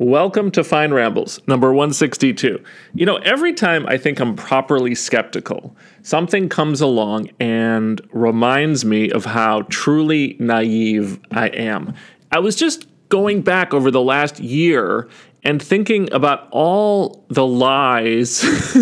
Welcome to Fine Rambles, number 162. You know, every time I think I'm properly skeptical, something comes along and reminds me of how truly naive I am. I was just going back over the last year and thinking about all the lies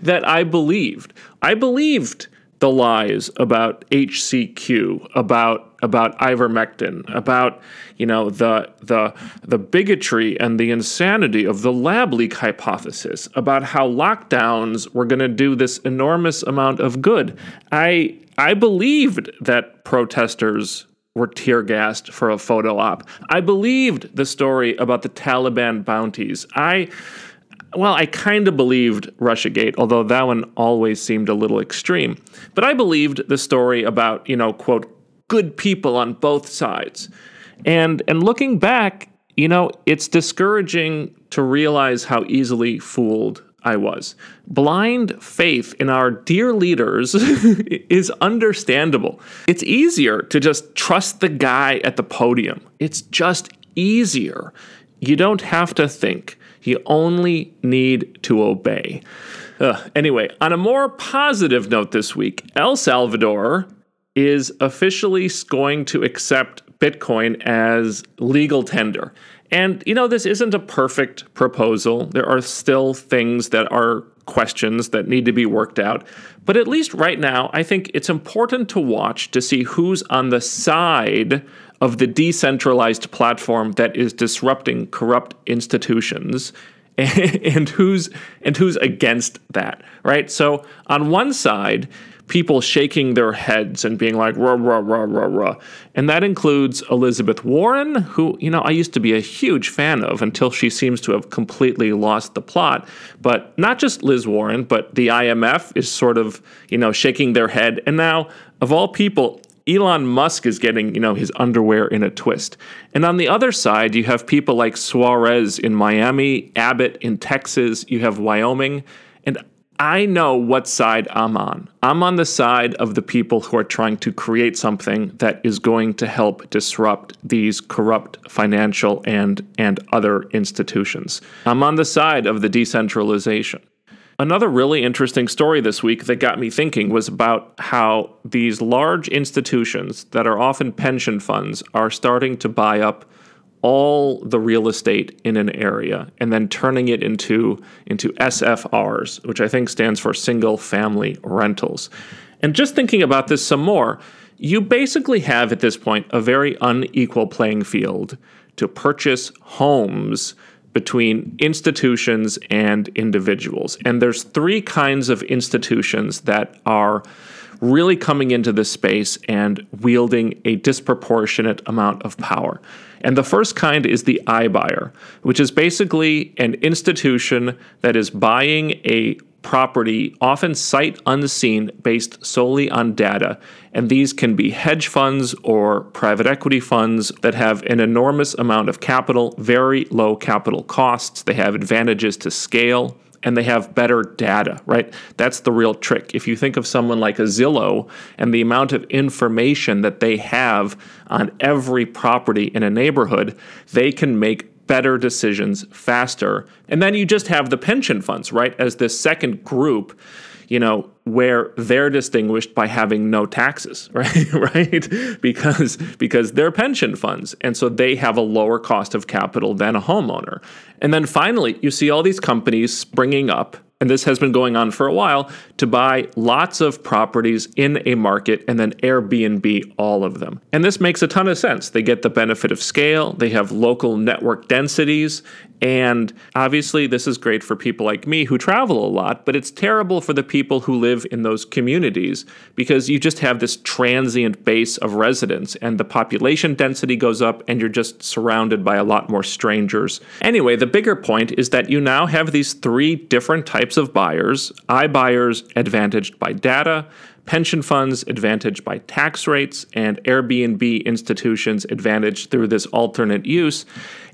that I believed. I believed the lies about HCQ, about about ivermectin, about you know the the the bigotry and the insanity of the lab leak hypothesis, about how lockdowns were going to do this enormous amount of good. I I believed that protesters were tear gassed for a photo op. I believed the story about the Taliban bounties. I well, I kind of believed Russiagate, although that one always seemed a little extreme. But I believed the story about, you know, quote, good people on both sides. And and looking back, you know, it's discouraging to realize how easily fooled I was. Blind faith in our dear leaders is understandable. It's easier to just trust the guy at the podium. It's just easier. You don't have to think. You only need to obey. Uh, anyway, on a more positive note this week, El Salvador is officially going to accept Bitcoin as legal tender. And, you know, this isn't a perfect proposal. There are still things that are questions that need to be worked out. But at least right now, I think it's important to watch to see who's on the side of the decentralized platform that is disrupting corrupt institutions and who's and who's against that right? So on one side people shaking their heads and being like rah rah rah rah rah. And that includes elizabeth warren who you know i used to be a huge fan of until she seems to have completely lost the plot. But not just liz warren but the imf is sort of you know shaking their head. And now of all people Elon Musk is getting, you know, his underwear in a twist. And on the other side, you have people like Suarez in Miami, Abbott in Texas, you have Wyoming, and I know what side I'm on. I'm on the side of the people who are trying to create something that is going to help disrupt these corrupt financial and and other institutions. I'm on the side of the decentralization. Another really interesting story this week that got me thinking was about how these large institutions that are often pension funds are starting to buy up all the real estate in an area and then turning it into into SFRs, which I think stands for single family rentals. And just thinking about this some more, you basically have at this point a very unequal playing field to purchase homes between institutions and individuals. And there's three kinds of institutions that are really coming into this space and wielding a disproportionate amount of power. And the first kind is the iBuyer, which is basically an institution that is buying a property, often sight unseen, based solely on data. And these can be hedge funds or private equity funds that have an enormous amount of capital, very low capital costs. They have advantages to scale and they have better data, right? That's the real trick. If you think of someone like a Zillow and the amount of information that they have on every property in a neighborhood, they can make better decisions faster. And then you just have the pension funds, right, as this second group, you know, where they're distinguished by having no taxes, right? right? Because because they're pension funds and so they have a lower cost of capital than a homeowner. And then finally, you see all these companies springing up and this has been going on for a while, to buy lots of properties in a market and then Airbnb all of them. And this makes a ton of sense. They get the benefit of scale, they have local network densities, and obviously, this is great for people like me who travel a lot, but it's terrible for the people who live in those communities because you just have this transient base of residents and the population density goes up and you're just surrounded by a lot more strangers. Anyway, the bigger point is that you now have these three different types of buyers iBuyers advantaged by data, pension funds advantaged by tax rates, and Airbnb institutions advantaged through this alternate use.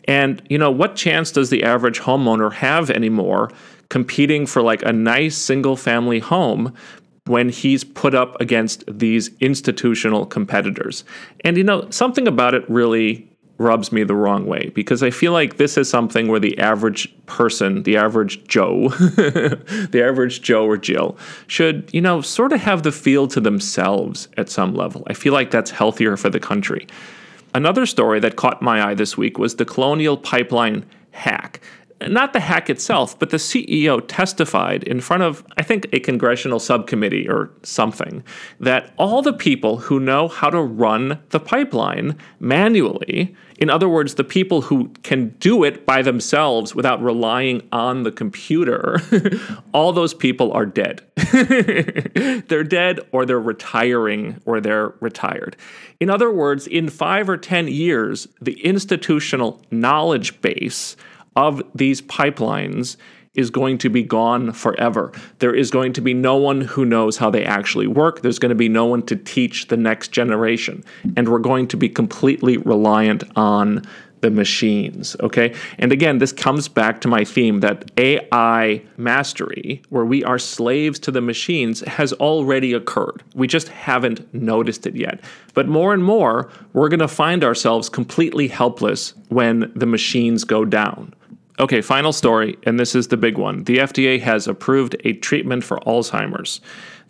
And, you know, what chance does the average homeowner have anymore competing for like a nice single family home when he's put up against these institutional competitors? And, you know, something about it really rubs me the wrong way because I feel like this is something where the average person, the average Joe, the average Joe or Jill should, you know, sort of have the feel to themselves at some level. I feel like that's healthier for the country. Another story that caught my eye this week was the Colonial Pipeline hack not the hack itself, but the CEO testified in front of, I think, a congressional subcommittee or something, that all the people who know how to run the pipeline manually, in other words, the people who can do it by themselves without relying on the computer, all those people are dead. they're dead or they're retiring or they're retired. In other words, in five or 10 years, the institutional knowledge base of these pipelines is going to be gone forever. There is going to be no one who knows how they actually work. There's going to be no one to teach the next generation. And we're going to be completely reliant on the machines. Okay. And again, this comes back to my theme that AI mastery, where we are slaves to the machines, has already occurred. We just haven't noticed it yet. But more and more, we're going to find ourselves completely helpless when the machines go down. Okay, final story, and this is the big one. The FDA has approved a treatment for Alzheimer's.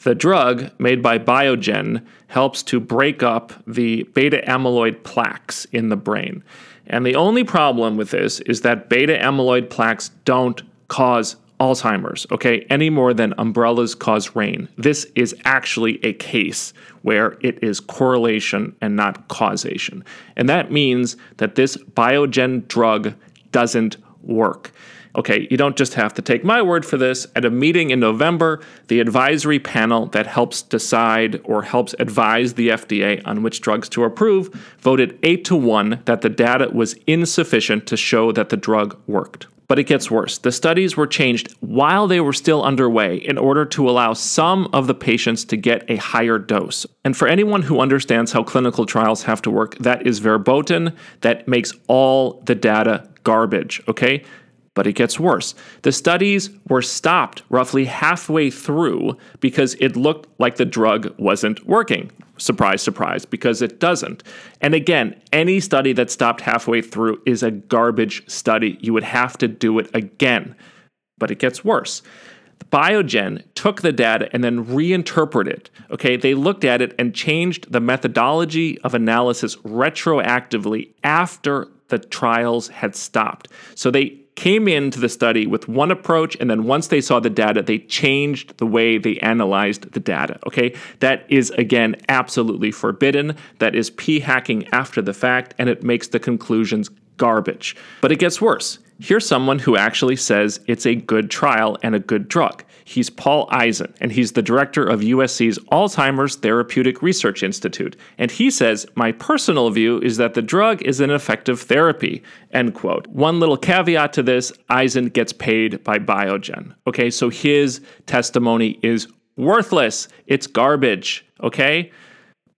The drug, made by Biogen, helps to break up the beta amyloid plaques in the brain. And the only problem with this is that beta amyloid plaques don't cause Alzheimer's, okay, any more than umbrellas cause rain. This is actually a case where it is correlation and not causation. And that means that this Biogen drug doesn't work. Okay, you don't just have to take my word for this. At a meeting in November, the advisory panel that helps decide or helps advise the FDA on which drugs to approve voted 8 to 1 that the data was insufficient to show that the drug worked. But it gets worse. The studies were changed while they were still underway in order to allow some of the patients to get a higher dose. And for anyone who understands how clinical trials have to work, that is verboten. That makes all the data garbage, okay? But it gets worse. The studies were stopped roughly halfway through because it looked like the drug wasn't working. Surprise, surprise, because it doesn't. And again, any study that stopped halfway through is a garbage study. You would have to do it again. But it gets worse. Biogen took the data and then reinterpreted it. Okay, they looked at it and changed the methodology of analysis retroactively after the trials had stopped. So they came into the study with one approach, and then once they saw the data, they changed the way they analyzed the data. Okay, that is again absolutely forbidden. That is p hacking after the fact, and it makes the conclusions garbage. But it gets worse. Here's someone who actually says it's a good trial and a good drug. He's Paul Aisen, and he's the director of USC's Alzheimer's Therapeutic Research Institute. And he says, My personal view is that the drug is an effective therapy. End quote. One little caveat to this Aisen gets paid by Biogen. Okay, so his testimony is worthless. It's garbage. Okay?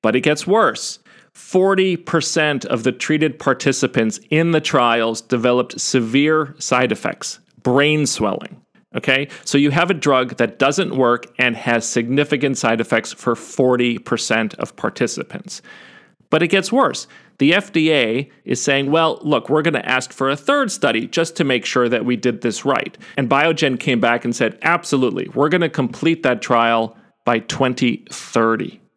But it gets worse. 40% of the treated participants in the trials developed severe side effects, brain swelling. Okay, so you have a drug that doesn't work and has significant side effects for 40% of participants. But it gets worse. The FDA is saying, well, look, we're going to ask for a third study just to make sure that we did this right. And Biogen came back and said, absolutely, we're going to complete that trial by 2030.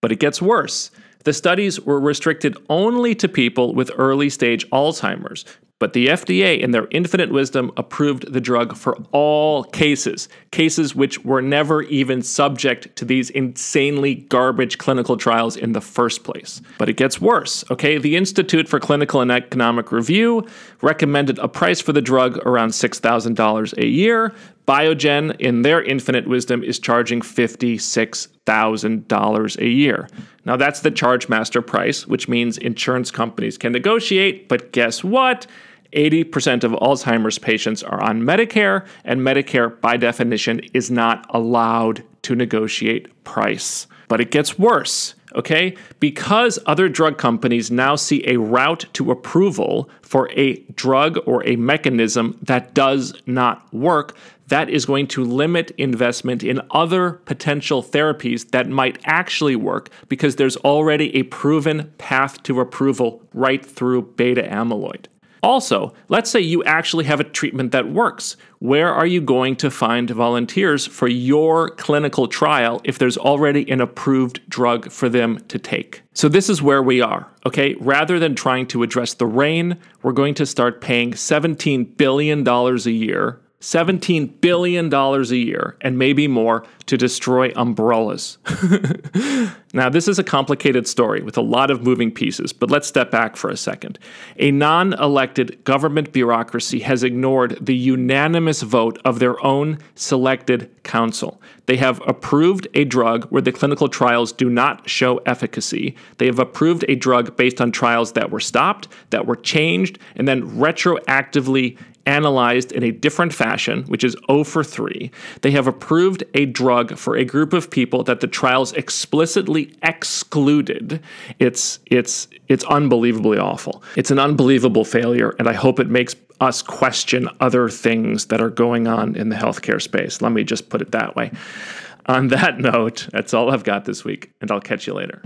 but it gets worse. The studies were restricted only to people with early stage Alzheimer's, but the FDA, in their infinite wisdom, approved the drug for all cases, cases which were never even subject to these insanely garbage clinical trials in the first place. But it gets worse, okay? The Institute for Clinical and Economic Review recommended a price for the drug around $6,000 a year. Biogen, in their infinite wisdom, is charging $56,000 a year. Now, that's the charge master price, which means insurance companies can negotiate, but guess what? 80% of Alzheimer's patients are on Medicare, and Medicare, by definition, is not allowed to negotiate price. But it gets worse. okay? Because other drug companies now see a route to approval for a drug or a mechanism that does not work, that is going to limit investment in other potential therapies that might actually work because there's already a proven path to approval right through beta amyloid. Also, let's say you actually have a treatment that works. Where are you going to find volunteers for your clinical trial if there's already an approved drug for them to take? So, this is where we are, okay? Rather than trying to address the rain, we're going to start paying $17 billion a year $17 billion a year and maybe more to destroy umbrellas. now, this is a complicated story with a lot of moving pieces, but let's step back for a second. A non elected government bureaucracy has ignored the unanimous vote of their own selected council. They have approved a drug where the clinical trials do not show efficacy. They have approved a drug based on trials that were stopped, that were changed, and then retroactively analyzed in a different fashion, which is 0 for 3. They have approved a drug for a group of people that the trials explicitly excluded. It's it's it's unbelievably awful. It's an unbelievable failure and I hope it makes us question other things that are going on in the healthcare space. Let me just put it that way. On that note, that's all I've got this week, and I'll catch you later.